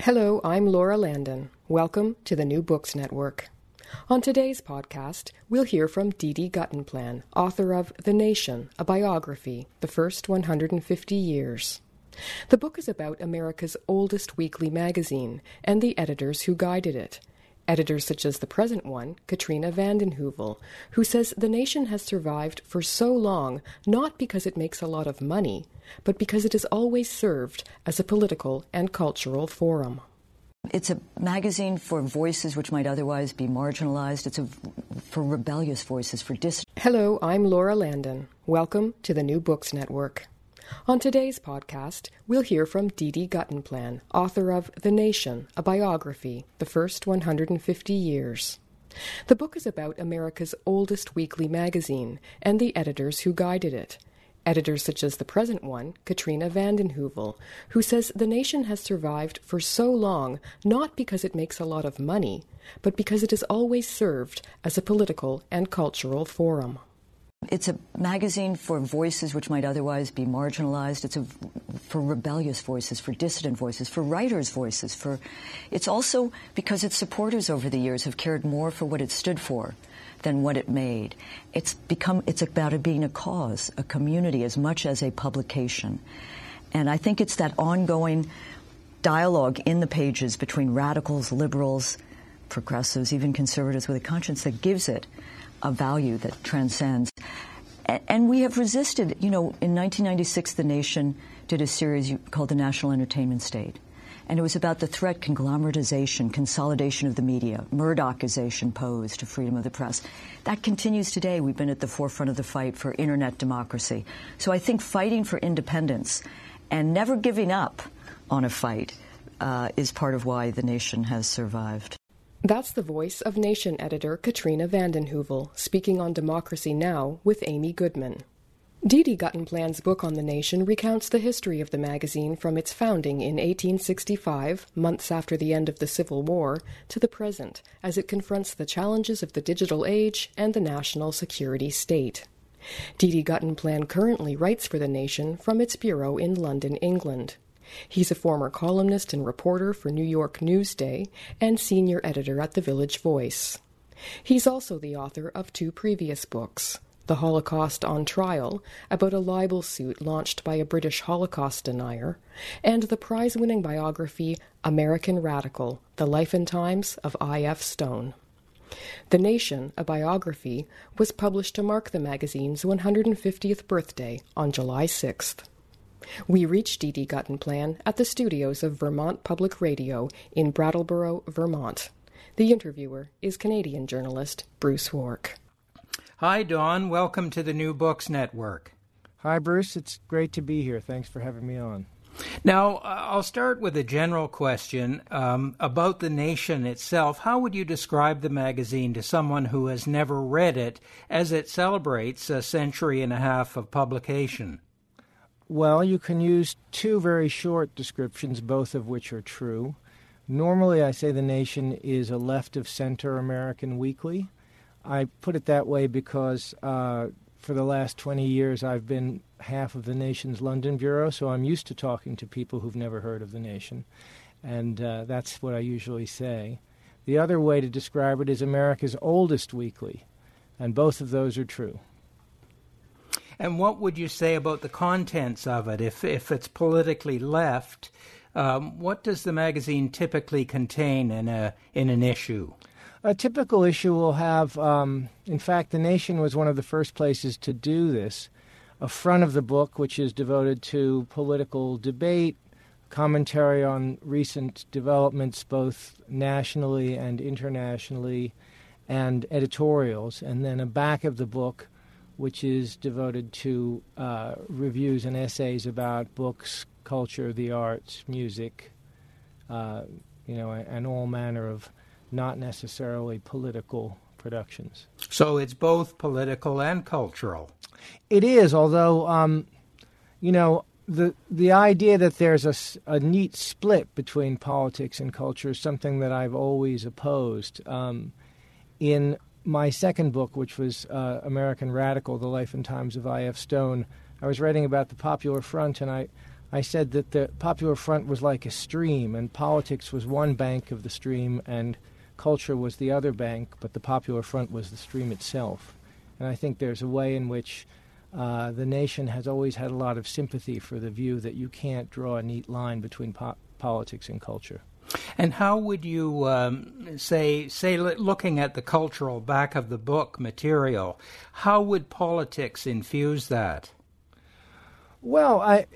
Hello, I'm Laura Landon. Welcome to the New Books Network. On today's podcast, we'll hear from Dee Dee Guttenplan, author of The Nation, a biography, The First 150 Years. The book is about America's oldest weekly magazine and the editors who guided it. Editors such as the present one, Katrina vanden Heuvel, who says the nation has survived for so long not because it makes a lot of money, but because it has always served as a political and cultural forum. It's a magazine for voices which might otherwise be marginalized. It's a, for rebellious voices, for dis. Hello, I'm Laura Landon. Welcome to the New Books Network. On today's podcast, we'll hear from Dee Dee Guttenplan, author of The Nation, a biography, The First 150 Years. The book is about America's oldest weekly magazine and the editors who guided it. Editors such as the present one, Katrina vanden Heuvel, who says the nation has survived for so long not because it makes a lot of money, but because it has always served as a political and cultural forum. It's a magazine for voices which might otherwise be marginalized. It's a, for rebellious voices, for dissident voices, for writers' voices. For it's also because its supporters over the years have cared more for what it stood for than what it made. It's become it's about it being a cause, a community, as much as a publication. And I think it's that ongoing dialogue in the pages between radicals, liberals, progressives, even conservatives with a conscience that gives it a value that transcends. And we have resisted, you know, in 1996, The Nation did a series called The National Entertainment State. And it was about the threat conglomeratization, consolidation of the media, Murdochization posed to freedom of the press. That continues today. We've been at the forefront of the fight for internet democracy. So I think fighting for independence and never giving up on a fight uh, is part of why the nation has survived. That's the voice of Nation editor Katrina vanden Heuvel speaking on Democracy Now! with Amy Goodman. Dede Guttenplan's book on the nation recounts the history of the magazine from its founding in 1865, months after the end of the Civil War, to the present, as it confronts the challenges of the digital age and the national security state. Dede Guttenplan currently writes for the nation from its bureau in London, England. He's a former columnist and reporter for New York Newsday and senior editor at The Village Voice. He's also the author of two previous books The Holocaust on Trial, about a libel suit launched by a British Holocaust denier, and the prize winning biography American Radical The Life and Times of I.F. Stone. The Nation, a biography, was published to mark the magazine's 150th birthday on July 6th. We reached Dede Guttenplan at the studios of Vermont Public Radio in Brattleboro, Vermont. The interviewer is Canadian journalist Bruce Wark. Hi, Don. Welcome to the New Books Network. Hi, Bruce. It's great to be here. Thanks for having me on. Now, uh, I'll start with a general question um, about the nation itself. How would you describe the magazine to someone who has never read it as it celebrates a century and a half of publication? Well, you can use two very short descriptions, both of which are true. Normally, I say The Nation is a left of center American weekly. I put it that way because uh, for the last 20 years I've been half of The Nation's London Bureau, so I'm used to talking to people who've never heard of The Nation. And uh, that's what I usually say. The other way to describe it is America's oldest weekly, and both of those are true. And what would you say about the contents of it? If if it's politically left, um, what does the magazine typically contain in a in an issue? A typical issue will have, um, in fact, The Nation was one of the first places to do this. A front of the book, which is devoted to political debate, commentary on recent developments both nationally and internationally, and editorials, and then a back of the book which is devoted to uh, reviews and essays about books, culture, the arts, music, uh, you know, and all manner of not necessarily political productions. So it's both political and cultural. It is, although, um, you know, the the idea that there's a, a neat split between politics and culture is something that I've always opposed. Um, in my second book, which was uh, American Radical: The Life and Times of I.F. Stone, I was writing about the Popular Front, and I, I said that the Popular Front was like a stream, and politics was one bank of the stream, and culture was the other bank, but the Popular Front was the stream itself. And I think there's a way in which uh, the nation has always had a lot of sympathy for the view that you can't draw a neat line between po- politics and culture. And how would you um, say, say, looking at the cultural back of the book material, how would politics infuse that? Well, I,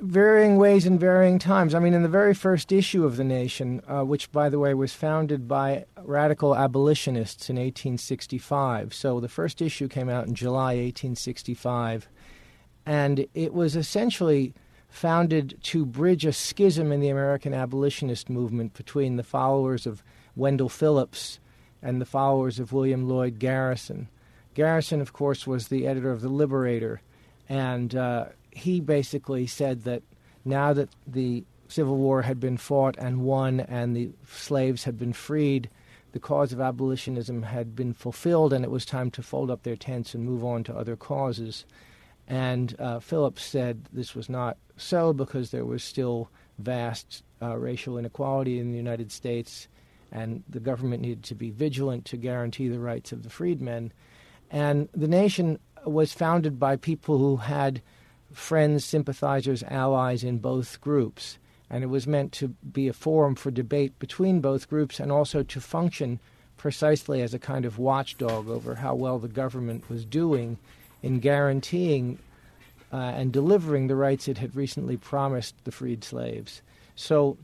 varying ways and varying times. I mean, in the very first issue of The Nation, uh, which, by the way, was founded by radical abolitionists in 1865. So the first issue came out in July 1865. And it was essentially founded to bridge a schism in the American abolitionist movement between the followers of Wendell Phillips and the followers of William Lloyd Garrison. Garrison, of course, was the editor of The Liberator, and uh, he basically said that now that the Civil War had been fought and won and the slaves had been freed, the cause of abolitionism had been fulfilled and it was time to fold up their tents and move on to other causes. And uh, Phillips said this was not so because there was still vast uh, racial inequality in the United States and the government needed to be vigilant to guarantee the rights of the freedmen. And the nation was founded by people who had friends, sympathizers, allies in both groups. And it was meant to be a forum for debate between both groups and also to function precisely as a kind of watchdog over how well the government was doing in guaranteeing uh, and delivering the rights it had recently promised the freed slaves. So,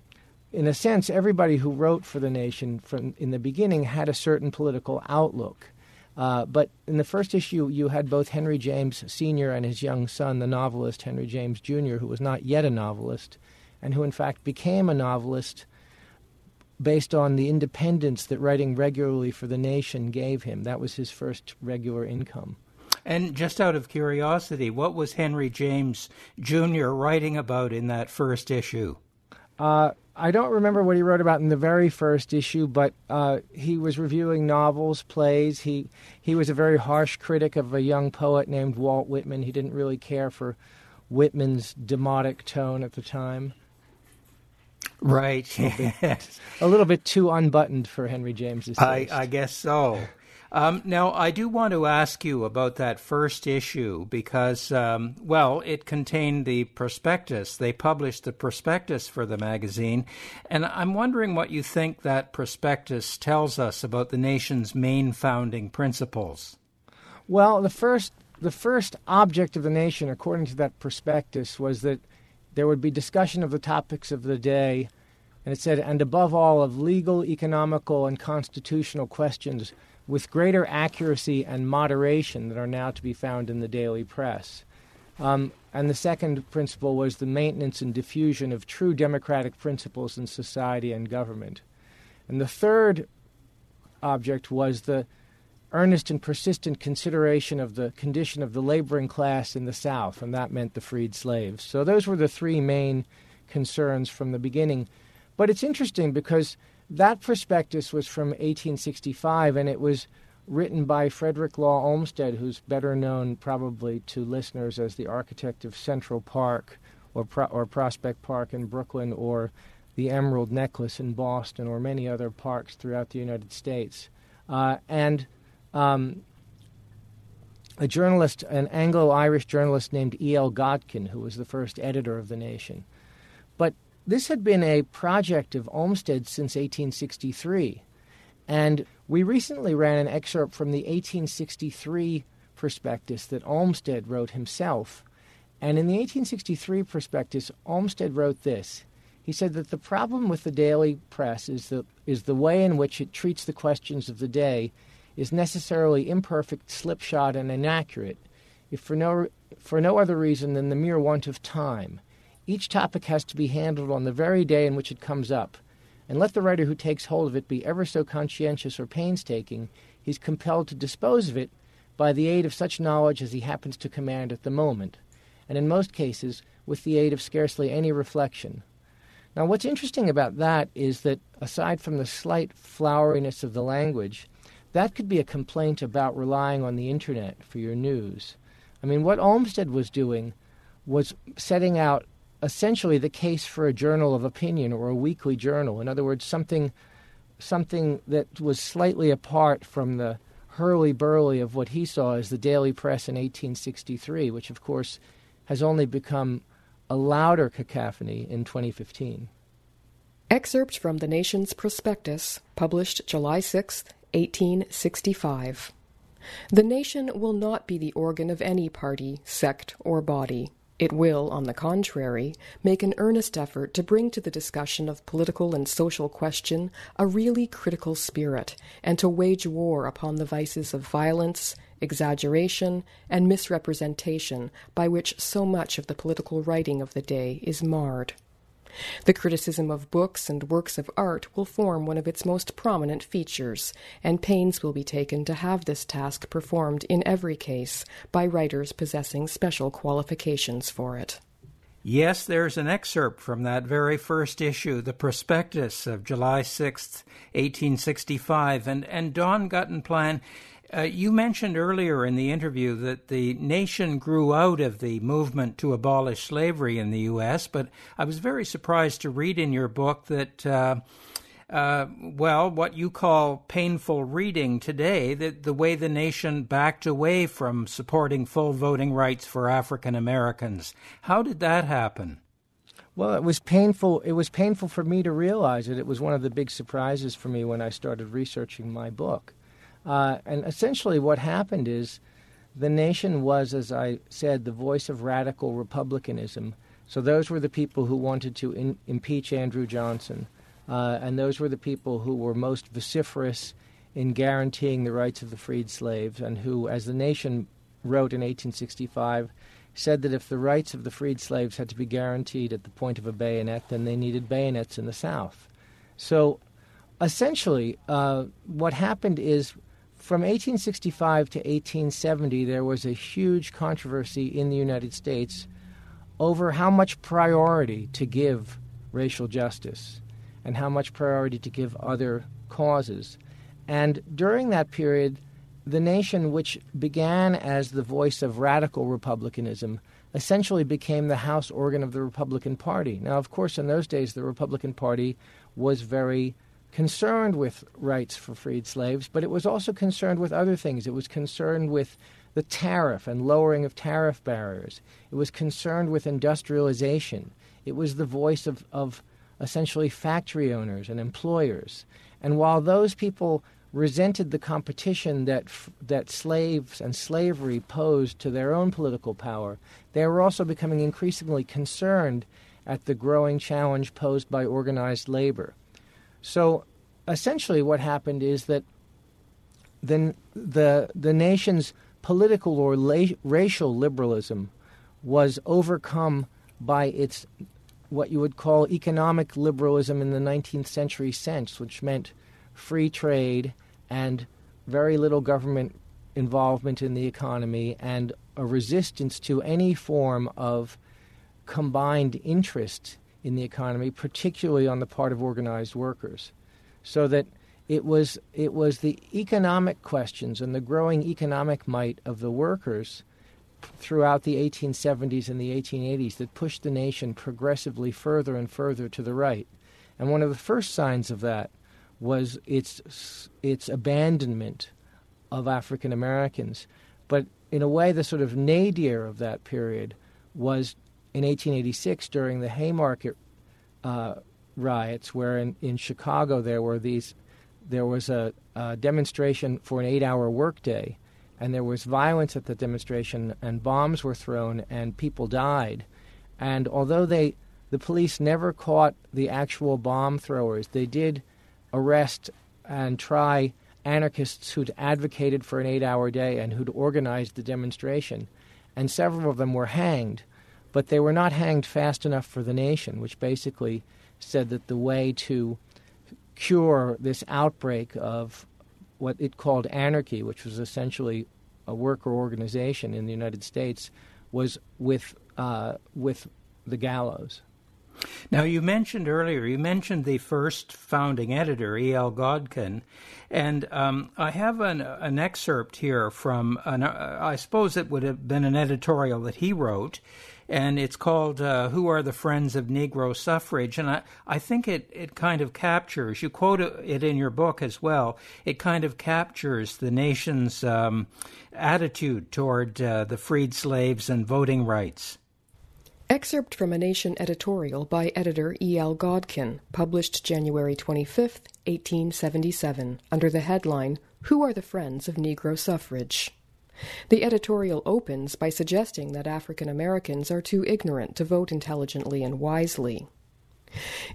in a sense, everybody who wrote for the nation from in the beginning had a certain political outlook. Uh, but in the first issue, you had both Henry James Sr. and his young son, the novelist Henry James Jr., who was not yet a novelist, and who in fact became a novelist based on the independence that writing regularly for the nation gave him. That was his first regular income. And just out of curiosity, what was Henry James Jr. writing about in that first issue? Uh, I don't remember what he wrote about in the very first issue, but uh, he was reviewing novels, plays. He he was a very harsh critic of a young poet named Walt Whitman. He didn't really care for Whitman's demotic tone at the time. Right. A little, bit, a little bit too unbuttoned for Henry James's taste. I, I guess so. Um, now, I do want to ask you about that first issue because, um, well, it contained the prospectus. They published the prospectus for the magazine, and I'm wondering what you think that prospectus tells us about the nation's main founding principles. Well, the first the first object of the nation, according to that prospectus, was that there would be discussion of the topics of the day, and it said, and above all, of legal, economical, and constitutional questions with greater accuracy and moderation that are now to be found in the daily press. Um, and the second principle was the maintenance and diffusion of true democratic principles in society and government. And the third object was the earnest and persistent consideration of the condition of the laboring class in the South, and that meant the freed slaves. So those were the three main concerns from the beginning. But it's interesting because that prospectus was from 1865, and it was written by Frederick Law Olmsted, who's better known probably to listeners as the architect of Central Park or, Pro- or Prospect Park in Brooklyn or the Emerald Necklace in Boston or many other parks throughout the United States. Uh, and um, a journalist, an Anglo Irish journalist named E.L. Godkin, who was the first editor of The Nation. This had been a project of Olmsted since 1863, and we recently ran an excerpt from the 1863 prospectus that Olmsted wrote himself. And in the 1863 prospectus, Olmsted wrote this. He said that the problem with the daily press is the, is the way in which it treats the questions of the day is necessarily imperfect, slipshod, and inaccurate, if for no, for no other reason than the mere want of time. Each topic has to be handled on the very day in which it comes up, and let the writer who takes hold of it be ever so conscientious or painstaking, he's compelled to dispose of it by the aid of such knowledge as he happens to command at the moment, and in most cases with the aid of scarcely any reflection. Now, what's interesting about that is that, aside from the slight floweriness of the language, that could be a complaint about relying on the internet for your news. I mean, what Olmsted was doing was setting out essentially the case for a journal of opinion or a weekly journal. In other words, something something that was slightly apart from the hurly burly of what he saw as the daily press in 1863, which of course has only become a louder cacophony in 2015. Excerpt from the Nation's Prospectus, published July 6, 1865. The nation will not be the organ of any party, sect, or body. It will, on the contrary, make an earnest effort to bring to the discussion of political and social question a really critical spirit, and to wage war upon the vices of violence, exaggeration, and misrepresentation by which so much of the political writing of the day is marred. The criticism of books and works of art will form one of its most prominent features, and pains will be taken to have this task performed in every case by writers possessing special qualifications for it. Yes, there's an excerpt from that very first issue, the prospectus of July 6, 1865. And, and Don Guttenplan uh, you mentioned earlier in the interview that the nation grew out of the movement to abolish slavery in the U.S., but I was very surprised to read in your book that, uh, uh, well, what you call painful reading today, that the way the nation backed away from supporting full voting rights for African Americans. How did that happen? Well, it was painful. It was painful for me to realize it. It was one of the big surprises for me when I started researching my book. Uh, and essentially, what happened is the nation was, as I said, the voice of radical republicanism. So those were the people who wanted to in, impeach Andrew Johnson, uh, and those were the people who were most vociferous in guaranteeing the rights of the freed slaves, and who, as the nation wrote in 1865, said that if the rights of the freed slaves had to be guaranteed at the point of a bayonet, then they needed bayonets in the South. So essentially, uh, what happened is from 1865 to 1870, there was a huge controversy in the United States over how much priority to give racial justice and how much priority to give other causes. And during that period, the nation, which began as the voice of radical republicanism, essentially became the house organ of the Republican Party. Now, of course, in those days, the Republican Party was very concerned with rights for freed slaves, but it was also concerned with other things. It was concerned with the tariff and lowering of tariff barriers. It was concerned with industrialization. It was the voice of, of essentially factory owners and employers. And while those people resented the competition that that slaves and slavery posed to their own political power, they were also becoming increasingly concerned at the growing challenge posed by organized labor. So essentially, what happened is that the, the, the nation's political or la- racial liberalism was overcome by its what you would call economic liberalism in the 19th century sense, which meant free trade and very little government involvement in the economy and a resistance to any form of combined interest in the economy, particularly on the part of organized workers. So that it was, it was the economic questions and the growing economic might of the workers throughout the 1870s and the 1880s that pushed the nation progressively further and further to the right. And one of the first signs of that was its, its abandonment of African Americans. But in a way, the sort of nadir of that period was in 1886 during the Haymarket uh, riots, where in, in Chicago there were these, there was a, a demonstration for an eight-hour workday, and there was violence at the demonstration, and bombs were thrown, and people died. And although they, the police never caught the actual bomb throwers, they did arrest and try anarchists who'd advocated for an eight-hour day and who'd organized the demonstration, and several of them were hanged but they were not hanged fast enough for the nation, which basically said that the way to cure this outbreak of what it called anarchy, which was essentially a worker organization in the United States, was with uh, with the gallows. Now, you mentioned earlier, you mentioned the first founding editor, E.L. Godkin, and um, I have an, an, excerpt here from, an, uh, I suppose it would have been an editorial that he wrote, and it's called uh, Who Are the Friends of Negro Suffrage? And I, I think it, it kind of captures, you quote it in your book as well, it kind of captures the nation's um, attitude toward uh, the freed slaves and voting rights. Excerpt from a Nation editorial by editor E. L. Godkin, published January 25, 1877, under the headline Who Are the Friends of Negro Suffrage? The editorial opens by suggesting that African Americans are too ignorant to vote intelligently and wisely.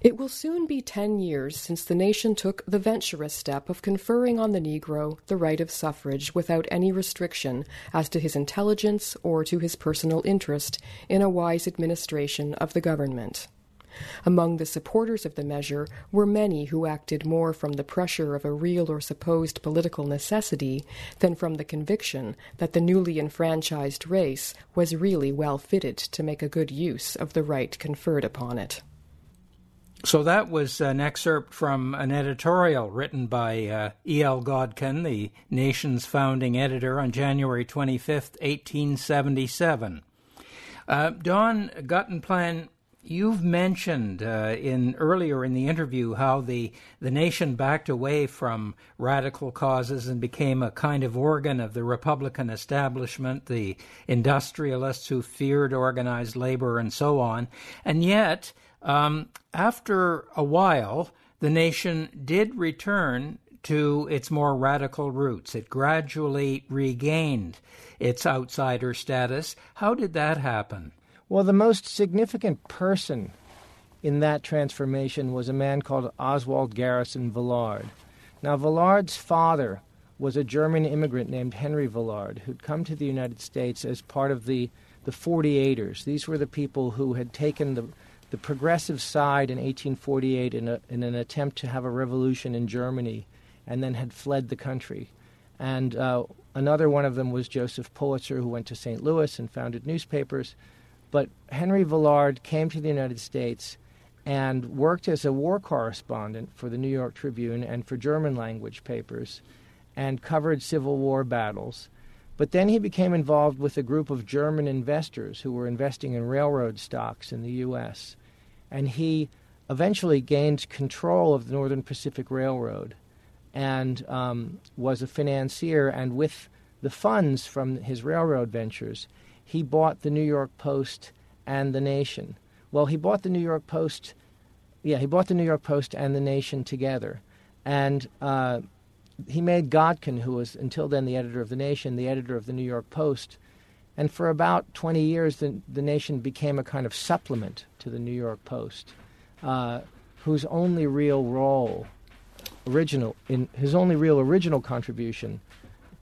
It will soon be ten years since the nation took the venturous step of conferring on the Negro the right of suffrage without any restriction as to his intelligence or to his personal interest in a wise administration of the government. Among the supporters of the measure were many who acted more from the pressure of a real or supposed political necessity than from the conviction that the newly enfranchised race was really well fitted to make a good use of the right conferred upon it. So that was an excerpt from an editorial written by uh, E.L. Godkin, the nation's founding editor, on January 25th, 1877. Uh, Don Guttenplan, you've mentioned uh, in earlier in the interview how the the nation backed away from radical causes and became a kind of organ of the Republican establishment, the industrialists who feared organized labor and so on, and yet um, after a while, the nation did return to its more radical roots. It gradually regained its outsider status. How did that happen? Well, the most significant person in that transformation was a man called Oswald Garrison Villard. Now, Villard's father was a German immigrant named Henry Villard who'd come to the United States as part of the, the 48ers. These were the people who had taken the the progressive side in 1848 in, a, in, an attempt to have a revolution in Germany and then had fled the country. And uh, another one of them was Joseph Pulitzer, who went to St. Louis and founded newspapers. But Henry Villard came to the United States and worked as a war correspondent for the New York Tribune and for German language papers and covered Civil War battles. But then he became involved with a group of German investors who were investing in railroad stocks in the U.S. And he eventually gained control of the Northern Pacific Railroad and um, was a financier. And with the funds from his railroad ventures, he bought the New York Post and the Nation. Well, he bought the New York Post. Yeah, he bought the New York Post and the Nation together. And uh, he made Godkin, who was until then the editor of The Nation, the editor of the New York Post. And for about 20 years, the, the Nation became a kind of supplement to the New York Post, uh, whose only real role, original, in his only real original contribution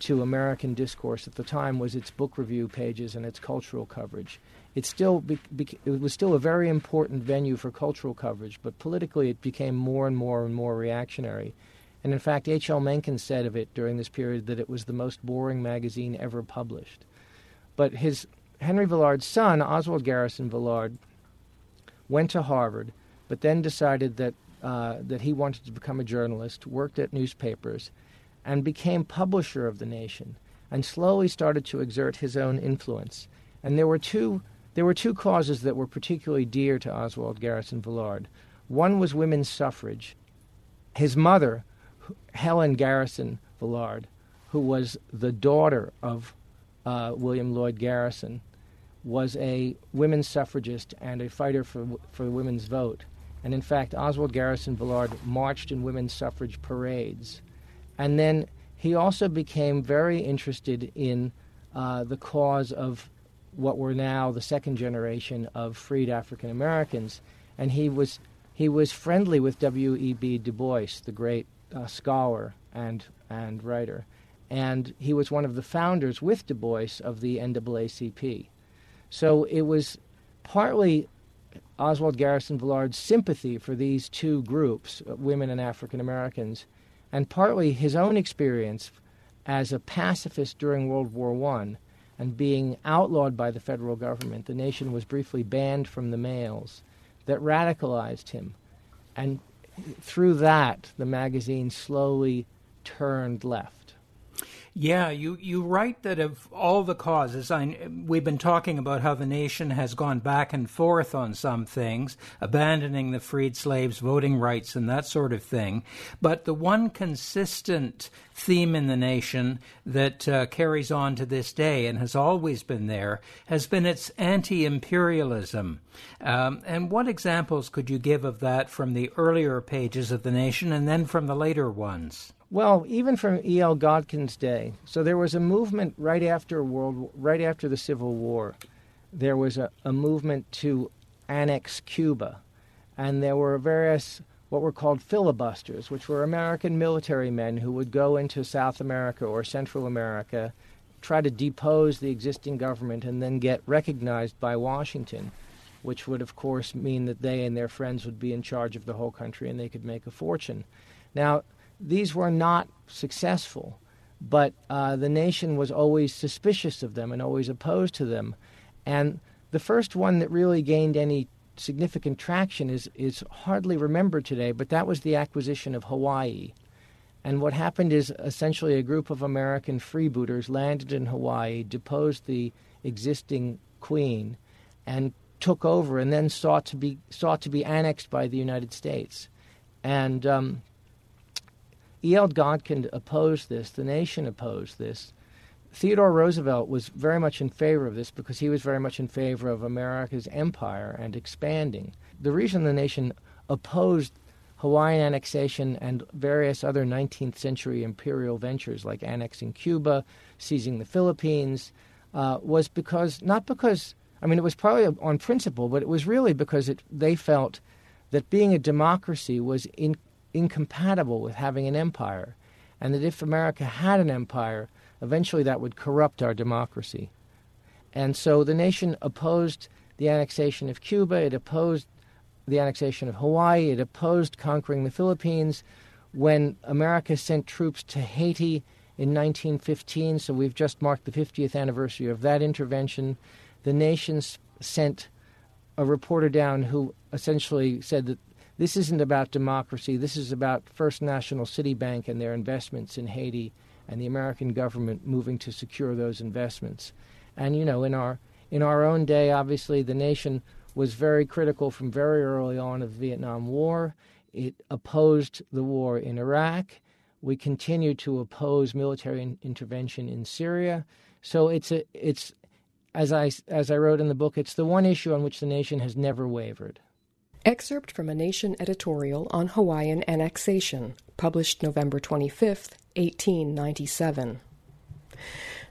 to American discourse at the time was its book review pages and its cultural coverage. It still be, be, it was still a very important venue for cultural coverage, but politically it became more and more and more reactionary. And in fact, H.L. Mencken said of it during this period that it was the most boring magazine ever published. But his Henry Villard's son, Oswald Garrison Villard, went to Harvard, but then decided that uh, that he wanted to become a journalist, worked at newspapers, and became publisher of the Nation, and slowly started to exert his own influence. And there were two there were two causes that were particularly dear to Oswald Garrison Villard. One was women's suffrage. His mother, Helen Garrison Villard, who was the daughter of uh, William Lloyd Garrison, was a women's suffragist and a fighter for, for women's vote. And in fact, Oswald Garrison Villard marched in women's suffrage parades. And then he also became very interested in uh, the cause of what were now the second generation of freed African Americans. And he was, he was friendly with W.E.B. Du Bois, the great uh, scholar and and writer, and he was one of the founders with Du Bois of the NAACP. So it was partly Oswald Garrison Villard's sympathy for these two groups, uh, women and African Americans, and partly his own experience as a pacifist during World War I and being outlawed by the federal government. The nation was briefly banned from the mails that radicalized him. And through that, the magazine slowly turned left. Yeah, you, you write that of all the causes, I, we've been talking about how the nation has gone back and forth on some things, abandoning the freed slaves' voting rights and that sort of thing. But the one consistent theme in the nation that uh, carries on to this day and has always been there has been its anti imperialism. Um, and what examples could you give of that from the earlier pages of the nation and then from the later ones? Well, even from E.L. Godkin's day. So there was a movement right after World, right after the Civil War. There was a, a movement to annex Cuba, and there were various what were called filibusters, which were American military men who would go into South America or Central America, try to depose the existing government, and then get recognized by Washington, which would, of course, mean that they and their friends would be in charge of the whole country and they could make a fortune. Now, these were not successful, but uh, the nation was always suspicious of them and always opposed to them. And the first one that really gained any significant traction is, is hardly remembered today, but that was the acquisition of Hawaii. And what happened is essentially a group of American freebooters landed in Hawaii, deposed the existing queen, and took over, and then sought to be sought to be annexed by the United States. And um, E.L. Godkin opposed this, the nation opposed this. Theodore Roosevelt was very much in favor of this because he was very much in favor of America's empire and expanding. The reason the nation opposed Hawaiian annexation and various other 19th century imperial ventures like annexing Cuba, seizing the Philippines, uh, was because, not because, I mean, it was probably on principle, but it was really because it, they felt that being a democracy was in, incompatible with having an empire, and that if America had an empire, eventually that would corrupt our democracy. And so the nation opposed the annexation of Cuba, it opposed the annexation of Hawaii, it opposed conquering the Philippines. When America sent troops to Haiti in 1915, so we've just marked the 50th anniversary of that intervention, the nation sent a reporter down who essentially said that this isn't about democracy. This is about First National City Bank and their investments in Haiti and the American government moving to secure those investments. And you know, in our in our own day, obviously, the nation was very critical from very early on of the Vietnam War. It opposed the war in Iraq. We continue to oppose military in- intervention in Syria. So it's a it's as I as I wrote in the book, it's the one issue on which the nation has never wavered. Excerpt from a Nation editorial on Hawaiian annexation, published November 25, 1897.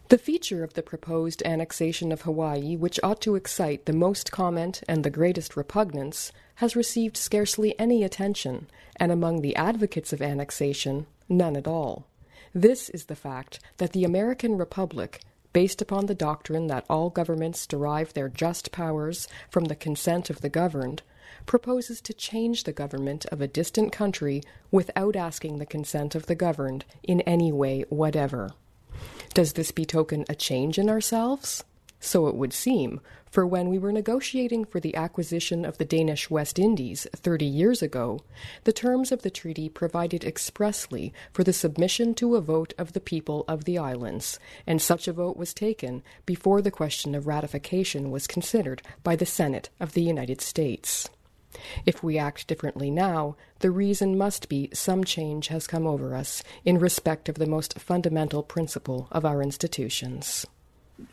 The feature of the proposed annexation of Hawaii which ought to excite the most comment and the greatest repugnance has received scarcely any attention, and among the advocates of annexation, none at all. This is the fact that the American Republic, based upon the doctrine that all governments derive their just powers from the consent of the governed, proposes to change the government of a distant country without asking the consent of the governed in any way whatever. Does this betoken a change in ourselves? So it would seem, for when we were negotiating for the acquisition of the Danish West Indies thirty years ago, the terms of the treaty provided expressly for the submission to a vote of the people of the islands, and such a vote was taken before the question of ratification was considered by the Senate of the United States. If we act differently now, the reason must be some change has come over us in respect of the most fundamental principle of our institutions.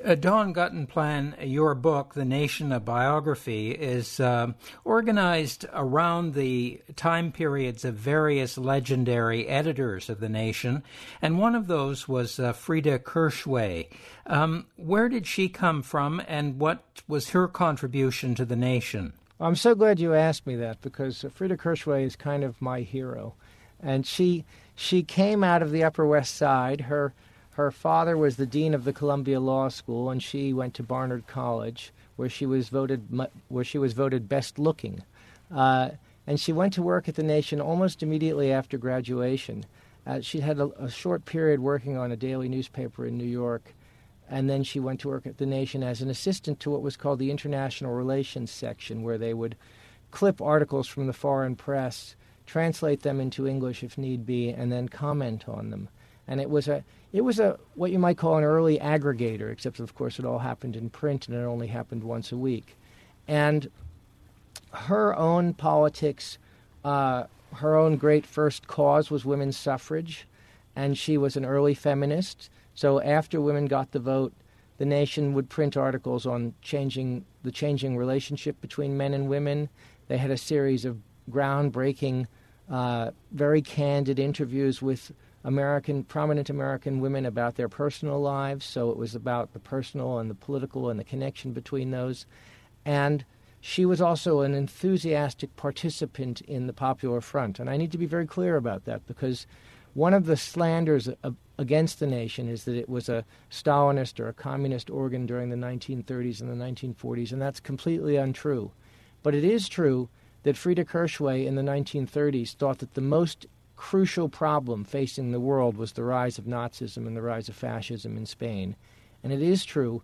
Uh, Don Guttenplan, your book, The Nation, a Biography, is uh, organized around the time periods of various legendary editors of The Nation, and one of those was uh, Freda Kirchwey. Um, where did she come from, and what was her contribution to The Nation? I'm so glad you asked me that because Freda Kirchwey is kind of my hero, and she she came out of the Upper West Side. Her her father was the dean of the Columbia Law School, and she went to Barnard College, where she was voted where she was voted best looking. Uh, and she went to work at the Nation almost immediately after graduation. Uh, she had a, a, short period working on a daily newspaper in New York, and then she went to work at the Nation as an assistant to what was called the International Relations section, where they would clip articles from the foreign press, translate them into English if need be, and then comment on them. and it was a it was a what you might call an early aggregator, except of course it all happened in print and it only happened once a week, and her own politics, uh, her own great first cause was women's suffrage, and she was an early feminist. So after women got the vote, the nation would print articles on changing the changing relationship between men and women. They had a series of groundbreaking, uh, very candid interviews with American prominent American women about their personal lives. So it was about the personal and the political and the connection between those. And she was also an enthusiastic participant in the Popular Front. And I need to be very clear about that because one of the slanders against the nation is that it was a Stalinist or a communist organ during the 1930s and the 1940s, and that's completely untrue. But it is true that Freda Kirchwey in the 1930s thought that the most crucial problem facing the world was the rise of Nazism and the rise of fascism in Spain. And it is true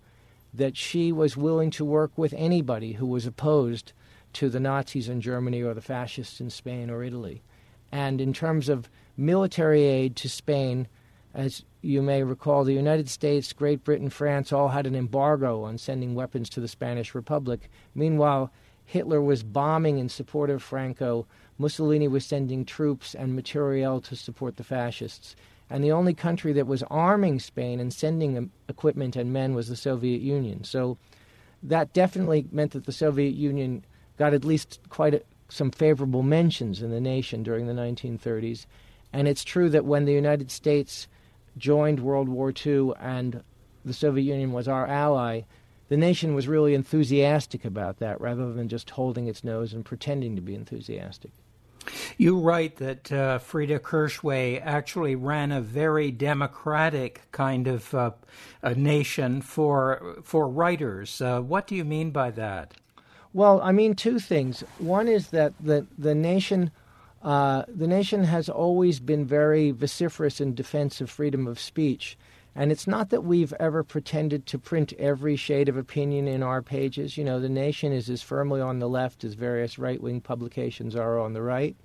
that she was willing to work with anybody who was opposed to the Nazis in Germany or the fascists in Spain or Italy. And in terms of military aid to Spain, as you may recall, the United States, Great Britain, France all had an embargo on sending weapons to the Spanish Republic. Meanwhile, Hitler was bombing in support of Franco. Mussolini was sending troops and materiel to support the fascists and the only country that was arming Spain and sending equipment and men was the Soviet Union. So that definitely meant that the Soviet Union got at least quite a, some favorable mentions in the nation during the 1930s. And it's true that when the United States joined World War II and the Soviet Union was our ally, the nation was really enthusiastic about that rather than just holding its nose and pretending to be enthusiastic. You write that uh, Freda Kirchwey actually ran a very democratic kind of uh, a nation for for writers. Uh, what do you mean by that? Well, I mean two things. One is that the the nation. Uh, the nation has always been very vociferous in defense of freedom of speech. And it's not that we've ever pretended to print every shade of opinion in our pages. You know, the nation is as firmly on the left as various right wing publications are on the right.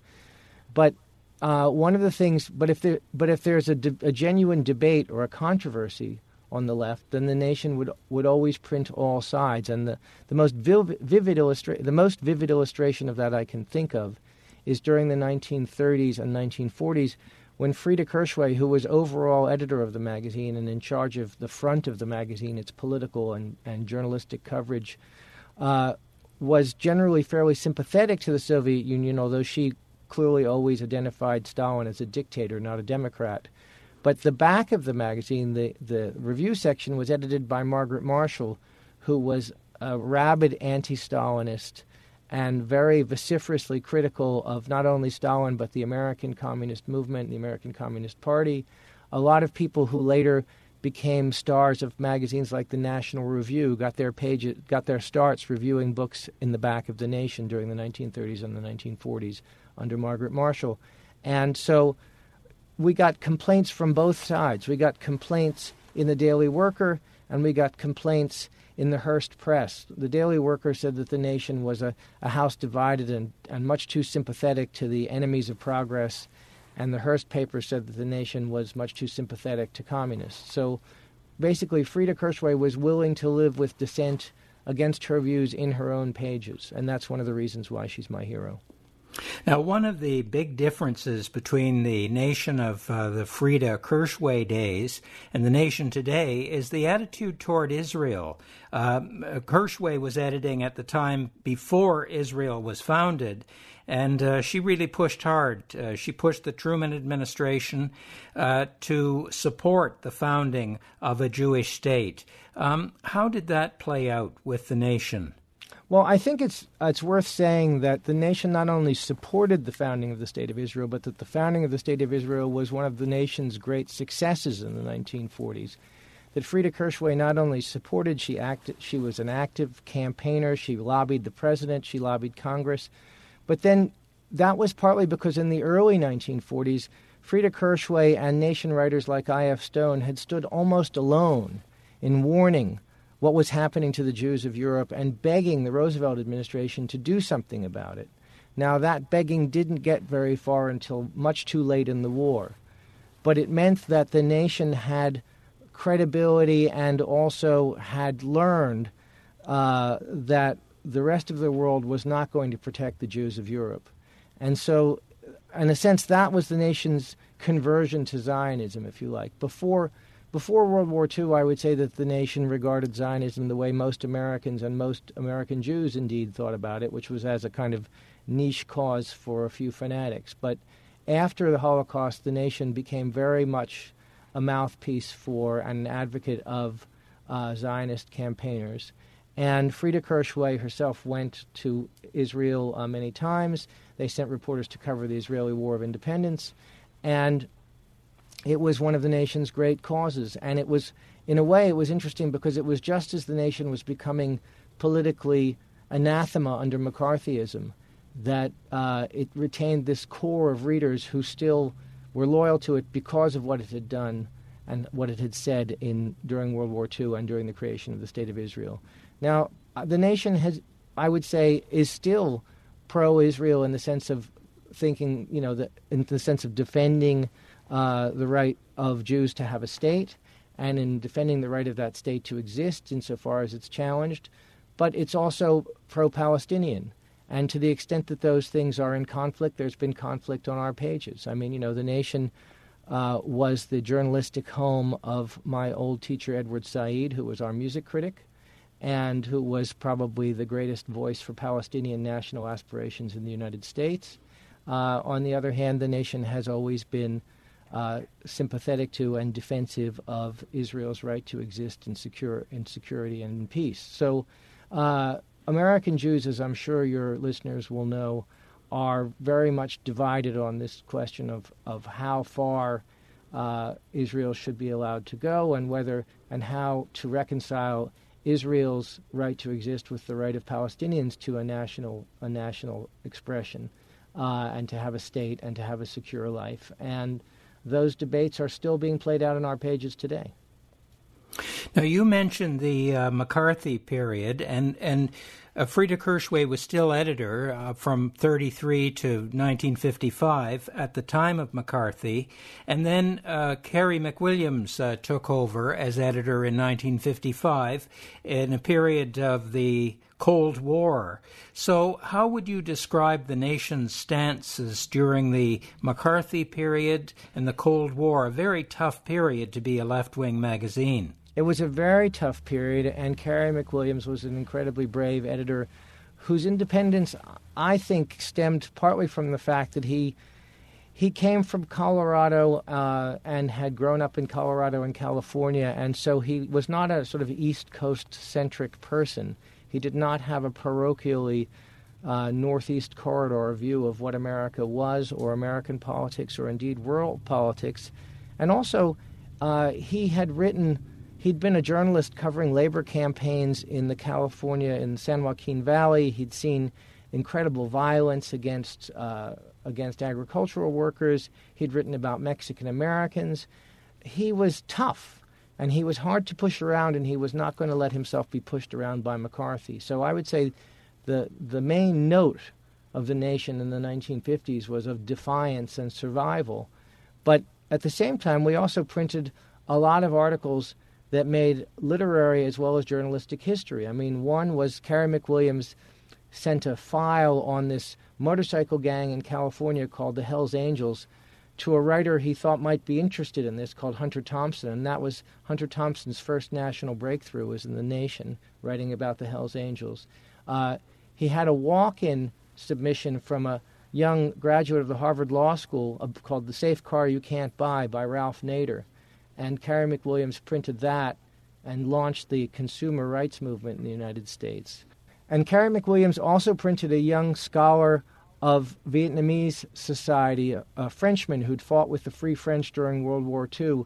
But uh, one of the things, but if there, but if there's a, de- a genuine debate or a controversy on the left, then the nation would would always print all sides. And the, the most vivid, illustra- the most vivid illustration of that I can think of is during the 1930s and 1940s when Freda Kirchwey, who was overall editor of the magazine and in charge of the front of the magazine, its political and, and journalistic coverage, uh, was generally fairly sympathetic to the Soviet Union, although she clearly always identified Stalin as a dictator, not a Democrat. But the back of the magazine, the, the review section, was edited by Margaret Marshall, who was a rabid anti Stalinist and very vociferously critical of not only Stalin, but the American Communist Movement, the American Communist Party. A lot of people who later became stars of magazines like the National Review got their pages, got their starts reviewing books in the back of the nation during the 1930s and the 1940s under Margaret Marshall. And so we got complaints from both sides. We got complaints in the Daily Worker and we got complaints in the Hearst Press. The Daily Worker said that the nation was a, a house divided and, and much too sympathetic to the enemies of progress. And the Hearst paper said that the nation was much too sympathetic to communists. So basically, Freda Kirchwey was willing to live with dissent against her views in her own pages. And that's one of the reasons why she's my hero. Now, one of the big differences between the nation of uh, the Freda Kirchwey days and the nation today is the attitude toward Israel. Uh, Kirchwey was editing at the time before Israel was founded, and uh, she really pushed hard. Uh, she pushed the Truman administration uh, to support the founding of a Jewish state. Um, how did that play out with the nation? Well, I think it's uh, it's worth saying that the nation not only supported the founding of the state of Israel, but that the founding of the state of Israel was one of the nation's great successes in the 1940s. That Freda Kirchwey not only supported, she acted, she was an active campaigner. She lobbied the president, she lobbied Congress, but then that was partly because in the early 1940s, Freda Kirchwey and nation writers like I.F. Stone had stood almost alone in warning what was happening to the Jews of Europe and begging the Roosevelt administration to do something about it. Now, that begging didn't get very far until much too late in the war. but it meant that the nation had credibility and also had learned uh, that the rest of the world was not going to protect the Jews of Europe. And so, in a sense, that was the nation's conversion to Zionism, if you like. Before, before World War II, I would say that the nation regarded Zionism the way most Americans and most American Jews indeed thought about it, which was as a kind of niche cause for a few fanatics. But after the Holocaust, the nation became very much a mouthpiece for and an advocate of uh, Zionist campaigners. And Freda Kirchwey herself went to Israel uh, many times. They sent reporters to cover the Israeli War of Independence. And it was one of the nation's great causes. And it was, in a way, it was interesting because it was just as the nation was becoming politically anathema under McCarthyism that uh, it retained this core of readers who still were loyal to it because of what it had done and what it had said in during World War II and during the creation of the State of Israel. Now, uh, the nation has, I would say, is still pro-Israel in the sense of thinking, you know, the, in the sense of defending uh, the right of Jews to have a state and in defending the right of that state to exist insofar as it's challenged. But it's also pro-Palestinian. And to the extent that those things are in conflict, there's been conflict on our pages. I mean, you know, the nation uh, was the journalistic home of my old teacher, Edward Said, who was our music critic and who was probably the greatest voice for Palestinian national aspirations in the United States. Uh, on the other hand, the nation has always been uh, sympathetic to and defensive of Israel's right to exist in secure in security and in peace. So uh, American Jews, as I'm sure your listeners will know, are very much divided on this question of, of how far uh, Israel should be allowed to go and whether and how to reconcile Israel's right to exist with the right of Palestinians to a national a national expression uh, and to have a state and to have a secure life. And those debates are still being played out in our pages today. Now, you mentioned the uh, McCarthy period, and and uh, Freda Kirchwey was still editor uh, from 33 to 1955 at the time of McCarthy, and then uh, Carey McWilliams uh, took over as editor in 1955 in a period of the Cold War. So, how would you describe the nation's stances during the McCarthy period and the Cold War? A very tough period to be a left wing magazine. It was a very tough period, and Carey McWilliams was an incredibly brave editor whose independence, I think, stemmed partly from the fact that he he came from Colorado uh, and had grown up in Colorado and California, and so he was not a sort of East Coast centric person. He did not have a parochially uh, Northeast corridor view of what America was, or American politics, or indeed world politics. And also, uh, he had written He'd been a journalist covering labor campaigns in the California in San Joaquin Valley. He'd seen incredible violence against uh, against agricultural workers. He'd written about Mexican Americans. He was tough and he was hard to push around, and he was not going to let himself be pushed around by McCarthy. So I would say the the main note of the nation in the 1950s was of defiance and survival. But at the same time, we also printed a lot of articles that made literary as well as journalistic history. I mean, one was Carey McWilliams sent a file on this motorcycle gang in California called the Hells Angels to a writer he thought might be interested in this called Hunter Thompson, and that was Hunter Thompson's first national breakthrough was in The Nation, writing about the Hells Angels. Uh, he had a walk-in submission from a young graduate of the Harvard Law School uh, called The Safe Car You Can't Buy by Ralph Nader and Carey McWilliams printed that and launched the consumer rights movement in the United States. And Carey McWilliams also printed a young scholar of Vietnamese society, a, Frenchman who'd fought with the Free French during World War II,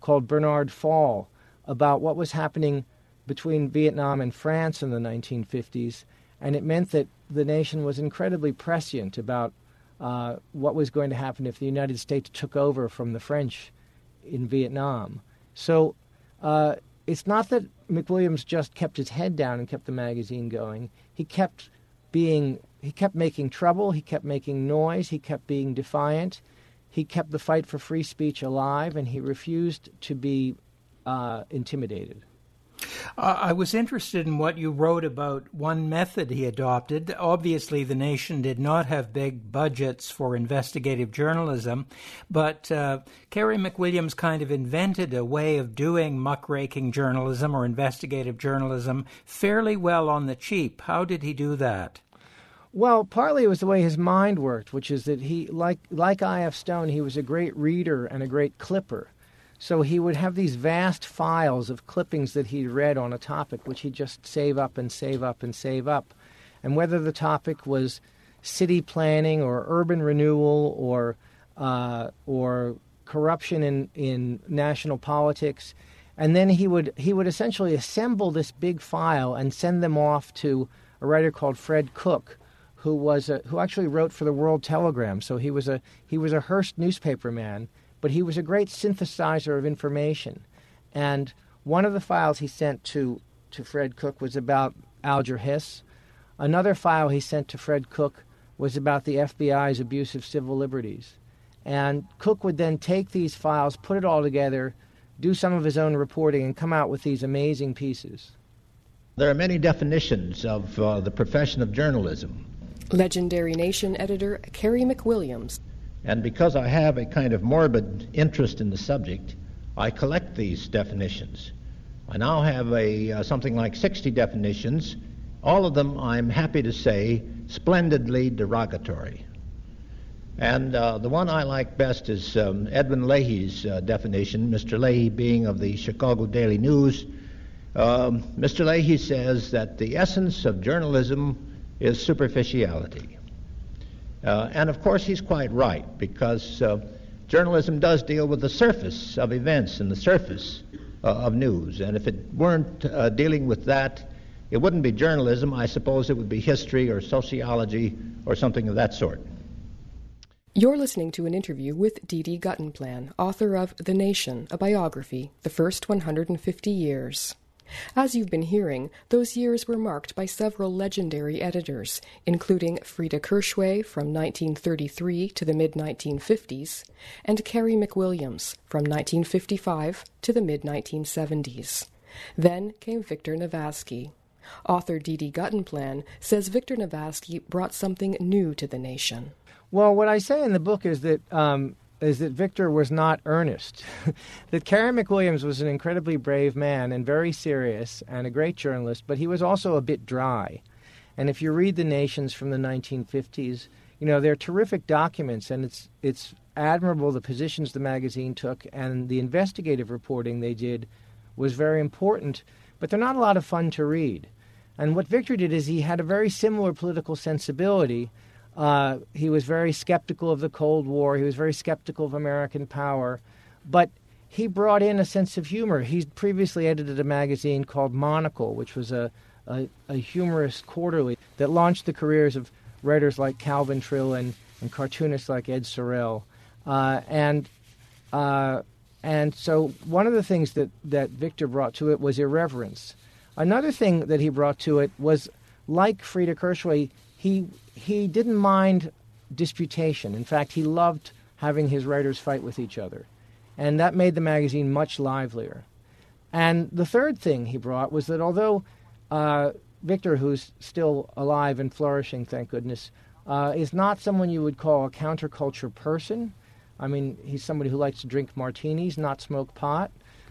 called Bernard Fall, about what was happening between Vietnam and France in the 1950s. And it meant that the nation was incredibly prescient about uh, what was going to happen if the United States took over from the French in Vietnam. So uh, it's not that McWilliams just kept his head down and kept the magazine going. He kept being, he kept making trouble. He kept making noise. He kept being defiant. he kept the fight for free speech alive, and he refused to be uh, intimidated. I was interested in what you wrote about one method he adopted. Obviously, the nation did not have big budgets for investigative journalism, but uh, Carey McWilliams kind of invented a way of doing muckraking journalism or investigative journalism fairly well on the cheap. How did he do that? Well, partly it was the way his mind worked, which is that he, like like I.F. Stone, he was a great reader and a great clipper. So he would have these vast files of clippings that he'd read on a topic, which he'd just save up and save up and save up. And whether the topic was city planning or urban renewal or uh, or corruption in, in national politics, and then he would he would essentially assemble this big file and send them off to a writer called Fred Cook, who was a, who actually wrote for the World Telegram. So he was a he was a Hearst newspaper man but he was a great synthesizer of information. And one of the files he sent to, to Fred Cook was about Alger Hiss. Another file he sent to Fred Cook was about the FBI's abuse of civil liberties. And Cook would then take these files, put it all together, do some of his own reporting, and come out with these amazing pieces. There are many definitions of uh, the profession of journalism. Legendary Nation editor Carey McWilliams and because I have a kind of morbid interest in the subject, I collect these definitions. I now have a uh, something like 60 definitions, all of them, I'm happy to say, splendidly derogatory. And uh, the one I like best is um, Edwin Lahey's uh, definition, Mr. Lahey being of the Chicago Daily News. Um, Mr. Lahey says that the essence of journalism is superficiality. Uh, and of course, he's quite right, because uh, journalism does deal with the surface of events and the surface uh, of news. And if it weren't uh, dealing with that, it wouldn't be journalism. I suppose it would be history or sociology or something of that sort. You're listening to an interview with D. D. Guttenplan, author of The Nation, a biography, The First 150 Years. As you've been hearing, those years were marked by several legendary editors, including Freda Kirchwey from 1933 to the mid 1950s, and Carey McWilliams from 1955 to the mid 1970s. Then came Victor Navasky. Author D. D. Guttenplan says Victor Navasky brought something new to the nation. Well, what I say in the book is that um, is that Victor was not earnest. that Carey McWilliams was an incredibly brave man and very serious and a great journalist, but he was also a bit dry. And if you read the Nations from the 1950s, you know they're terrific documents, and it's it's admirable the positions the magazine took and the investigative reporting they did was very important, but they're not a lot of fun to read. And what Victor did is he had a very similar political sensibility uh, he was very skeptical of the Cold War. He was very skeptical of American power. But he brought in a sense of humor. He'd previously edited a magazine called Monocle, which was a, a, a humorous quarterly that launched the careers of writers like Calvin Trill and, cartoonists like Ed Sorel. Uh, and uh, and so one of the things that, that Victor brought to it was irreverence. Another thing that he brought to it was, like Freda Kirchwey, he he didn't mind disputation. In fact, he loved having his writers fight with each other. And that made the magazine much livelier. And the third thing he brought was that although uh, Victor, who's still alive and flourishing, thank goodness, uh, is not someone you would call a counterculture person. I mean, he's somebody who likes to drink martinis, not smoke pot.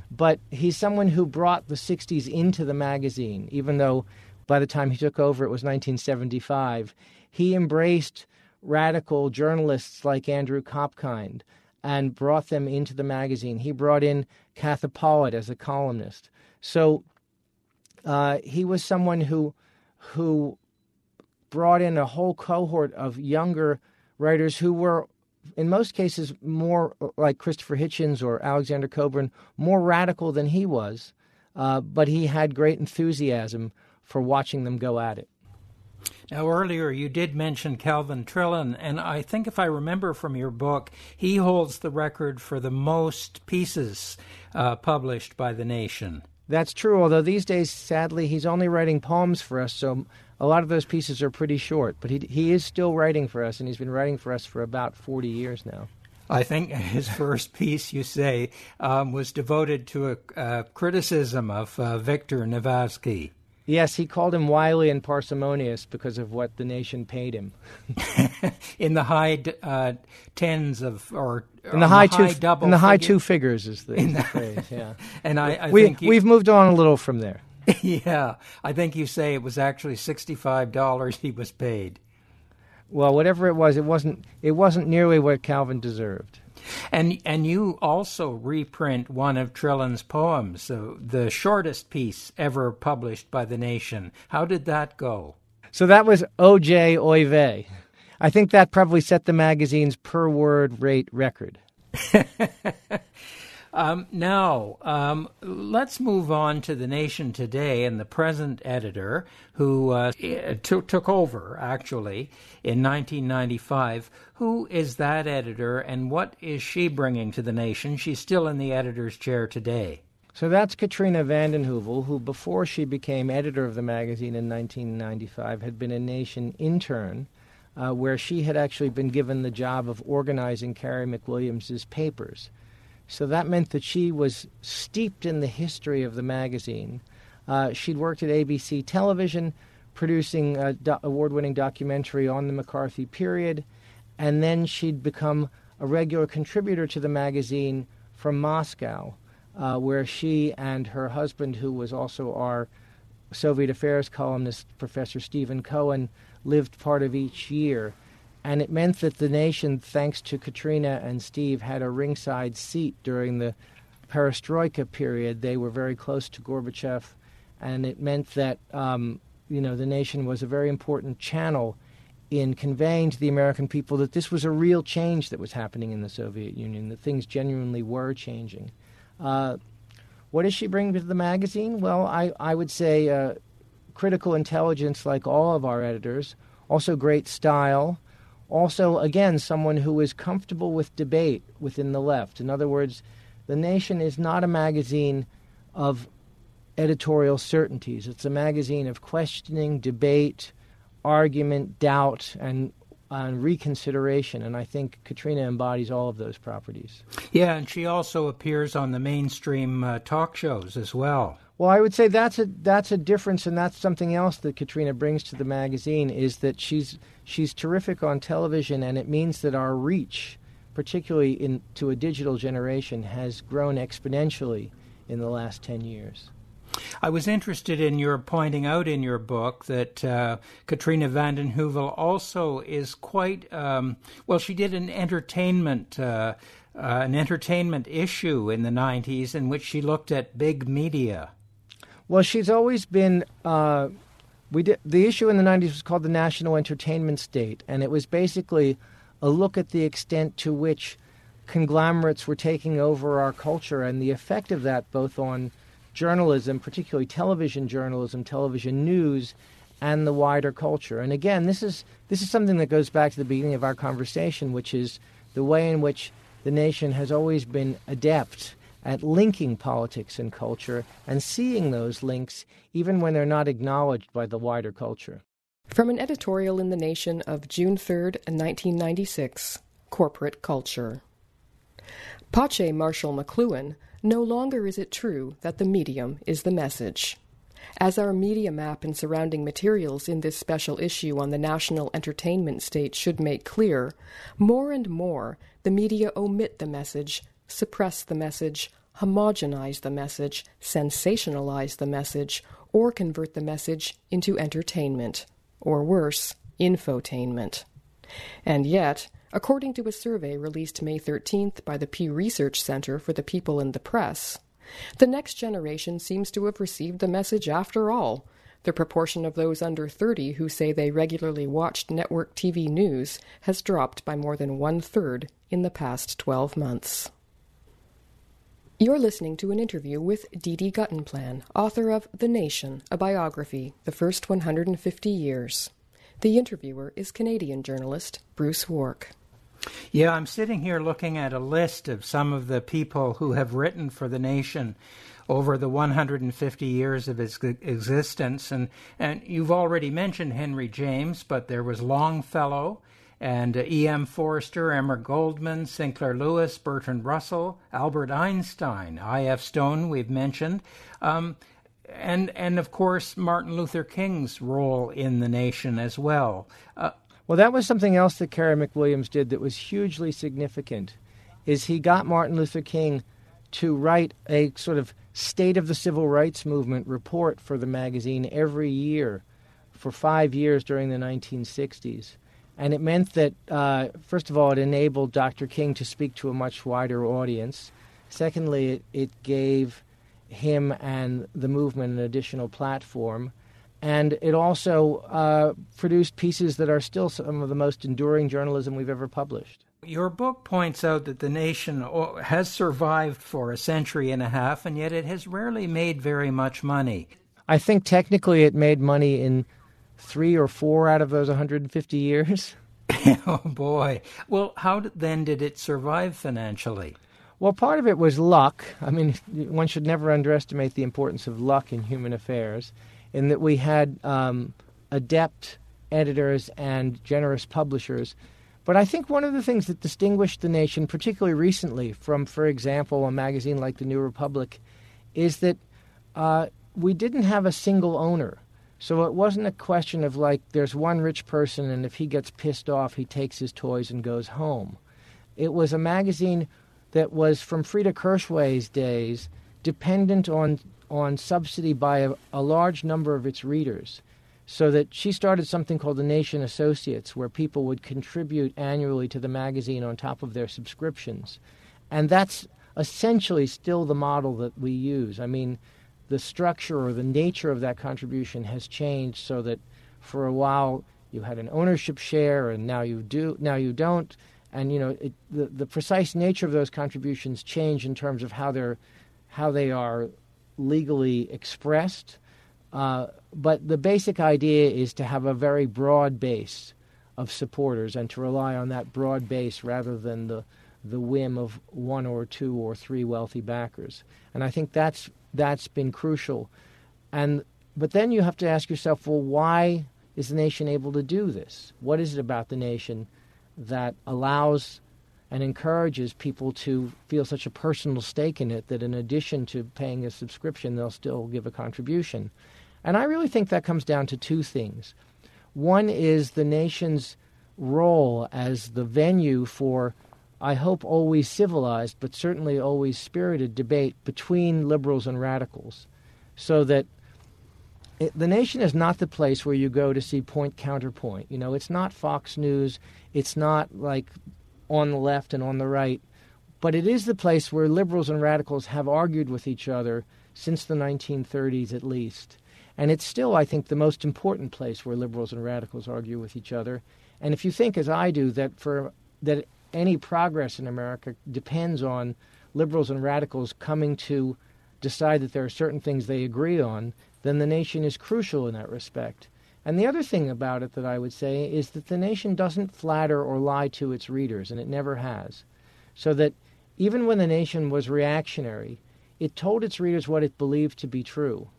But he's someone who brought the 60s into the magazine, even though by the time he took over it was 1975 he embraced radical journalists like Andrew Kopkind and brought them into the magazine. He brought in Katha Pollitt as a columnist. So uh, he was someone who who brought in a whole cohort of younger writers who were, in most cases, more like Christopher Hitchens or Alexander Cockburn, more radical than he was. Uh, but he had great enthusiasm for watching them go at it. Now, earlier you did mention Calvin Trillin, and I think if I remember from your book, he holds the record for the most pieces uh, published by the nation. That's true, although these days, sadly, he's only writing poems for us, so a lot of those pieces are pretty short. But he, he is still writing for us, and he's been writing for us for about 40 years now. I think his first piece, you say, um, was devoted to a, a criticism of uh, Victor Navasky. Yes, he called him wily and parsimonious because of what the nation paid him. in the high uh, tens of, or in the high, the two, high double, in the high figure? two figures is the, the phrase. Yeah, and I, I we think you, we've moved on a little from there. yeah, I think you say it was actually sixty-five dollars he was paid. Well, whatever it was, it wasn't it wasn't nearly what Calvin deserved. And and you also reprint one of Trillin's poems, the shortest piece ever published by the Nation. How did that go? So that was O.J. Oy vey. I think that probably set the magazine's per word rate record. Um, now, um, let's move on to the Nation today and the present editor, who uh, t- took over actually in 1995. Who is that editor, and what is she bringing to the Nation? She's still in the editor's chair today. So that's Katrina vanden Heuvel, who before she became editor of the magazine in 1995 had been a Nation intern. Uh, where she had actually been given the job of organizing Carey McWilliams's papers. So that meant that she was steeped in the history of the magazine. Uh, she'd worked at ABC Television, producing a do- award winning documentary on the McCarthy period, and then she'd become a regular contributor to the magazine from Moscow, uh, where she and her husband, who was also our Soviet affairs columnist, Professor Stephen Cohen, lived part of each year. And it meant that the nation, thanks to Katrina and Steve, had a ringside seat during the perestroika period. They were very close to Gorbachev, and it meant that um, you know the nation was a very important channel in conveying to the American people that this was a real change that was happening in the Soviet Union, that things genuinely were changing. Uh, what does she bring to the magazine? Well, I, I would say uh, critical intelligence, like all of our editors, also great style, also, again, someone who is comfortable with debate within the left. In other words, The Nation is not a magazine of editorial certainties, it's a magazine of questioning, debate, argument, doubt, and and reconsideration, and I think Katrina embodies all of those properties. Yeah, and she also appears on the mainstream uh, talk shows as well. Well, I would say that's a that's a difference, and that's something else that Katrina brings to the magazine is that she's she's terrific on television, and it means that our reach, particularly in to a digital generation, has grown exponentially in the last ten years. I was interested in your pointing out in your book that uh, Katrina vanden Heuvel also is quite um, well. She did an entertainment. Uh, uh, an entertainment issue in the 90s in which she looked at big media. Well, she's always been. Uh, we did the issue in the '90s was called the National Entertainment State, and it was basically a look at the extent to which conglomerates were taking over our culture and the effect of that both on journalism, particularly television journalism, television news, and the wider culture. And again, this is this is something that goes back to the beginning of our conversation, which is the way in which the nation has always been adept at linking politics and culture and seeing those links even when they're not acknowledged by the wider culture. From an editorial in The Nation of June 3rd, 1996, Corporate Culture. Pache Marshall McLuhan, no longer is it true that the medium is the message. As our media map and surrounding materials in this special issue on the national entertainment state should make clear, more and more the media omit the message, suppress the message, homogenize the message, sensationalize the message, or convert the message into entertainment, or worse, infotainment. And yet, according to a survey released May 13th by the Pew Research Center for the People and the Press, the next generation seems to have received the message after all. The proportion of those under 30 who say they regularly watched network TV news has dropped by more than one third in the past 12 months. You're listening to an interview with D. D. Guttenplan, author of The Nation, a biography, The First 150 Years. The interviewer is Canadian journalist Bruce Wark. Yeah, I'm sitting here looking at a list of some of the people who have written for the nation over the 150 years of its existence. And, and you've already mentioned Henry James, but there was Longfellow and uh, E.M. Forster, Emma Goldman, Sinclair Lewis, Bertrand Russell, Albert Einstein, I.F. Stone, we've mentioned, um, and and of course Martin Luther King's role in the nation as well. Uh, well, that was something else that Carey McWilliams did that was hugely significant. Is he got Martin Luther King to write a sort of state of the civil rights movement report for the magazine every year for five years during the 1960s. And it meant that, uh, first of all, it enabled Dr. King to speak to a much wider audience. Secondly, it, it gave him and the movement an additional platform. And it also uh, produced pieces that are still some of the most enduring journalism we've ever published. Your book points out that the nation has survived for a century and a half, and yet it has rarely made very much money. I think technically it made money in three or four out of those 150 years. oh boy. Well, how then did it survive financially? Well, part of it was luck. I mean, one should never underestimate the importance of luck in human affairs, in that we had um, adept editors and generous publishers. But I think one of the things that distinguished the nation, particularly recently, from, for example, a magazine like the New Republic, is that uh, we didn't have a single owner. So it wasn't a question of like there's one rich person and if he gets pissed off, he takes his toys and goes home. It was a magazine that was from Freda Kirchwey's days dependent on on subsidy by a, a large number of its readers. So that she started something called the Nation Associates, where people would contribute annually to the magazine on top of their subscriptions. And that's essentially still the model that we use. I mean, the structure or the nature of that contribution has changed so that for a while you had an ownership share and now you do now you don't. And you know it, the the precise nature of those contributions change in terms of how they're how they are legally expressed. Uh, but the basic idea is to have a very broad base of supporters and to rely on that broad base rather than the the whim of one or two or three wealthy backers. And I think that's that's been crucial. And but then you have to ask yourself, well, why is the nation able to do this? What is it about the nation that allows and encourages people to feel such a personal stake in it that in addition to paying a subscription, they'll still give a contribution? And I really think that comes down to two things. One is the nation's role as the venue for I hope, always civilized, but certainly always spirited debate between liberals and radicals. So that it, the nation is not the place where you go to see point counterpoint. You know, it's not Fox News, it's not like on the left and on the right, but it is the place where liberals and radicals have argued with each other since the 1930s at least. And it's still, I think, the most important place where liberals and radicals argue with each other. And if you think, as I do, that for that any progress in America depends on liberals and radicals coming to decide that there are certain things they agree on, then the nation is crucial in that respect. And the other thing about it that I would say is that the nation doesn't flatter or lie to its readers, and it never has. So that even when the nation was reactionary, it told its readers what it believed to be true.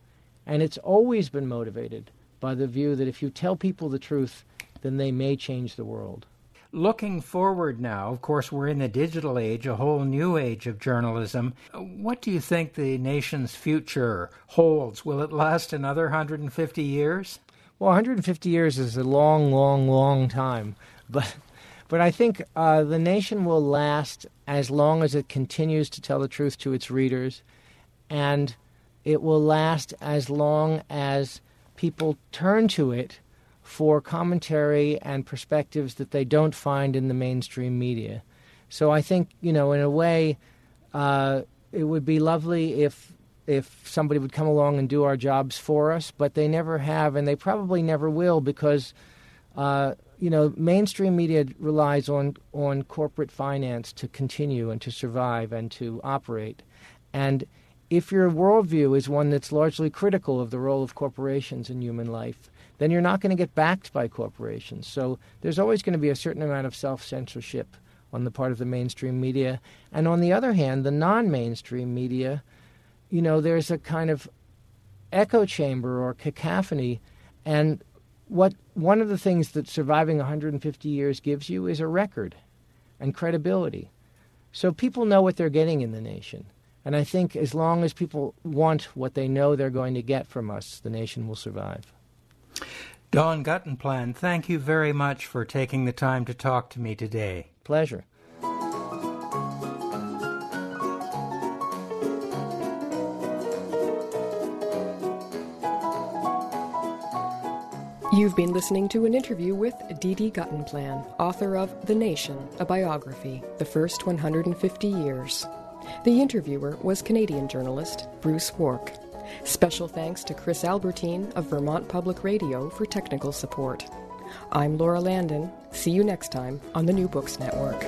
And it's always been motivated by the view that if you tell people the truth, then they may change the world. Looking forward now, of course, we're in the digital age, a whole new age of journalism. What do you think the nation's future holds? Will it last another 150 years? Well, 150 years is a long, long, long time. But, but I think uh, the nation will last as long as it continues to tell the truth to its readers, and it will last as long as people turn to it for commentary and perspectives that they don't find in the mainstream media. So I think, you know, in a way, uh, it would be lovely if if somebody would come along and do our jobs for us, but they never have, and they probably never will because, uh, you know, mainstream media relies on on corporate finance to continue and to survive and to operate, and if your worldview is one that's largely critical of the role of corporations in human life, then you're not going to get backed by corporations. So there's always going to be a certain amount of self censorship on the part of the mainstream media. And on the other hand, the non mainstream media, you know, there's a kind of echo chamber or cacophony. And what one of the things that surviving 150 years gives you is a record and credibility. So people know what they're getting in the nation. And I think as long as people want what they know they're going to get from us, the nation will survive. Don Guttenplan, thank you very much for taking the time to talk to me today. Pleasure. You've been listening to an interview with D. D. Guttenplan, author of The Nation, a biography, The First 150 Years. The interviewer was Canadian journalist Bruce Wark. Special thanks to Chris Albertine of Vermont Public Radio for technical support. I'm Laura Landon. See you next time on the New Books Network.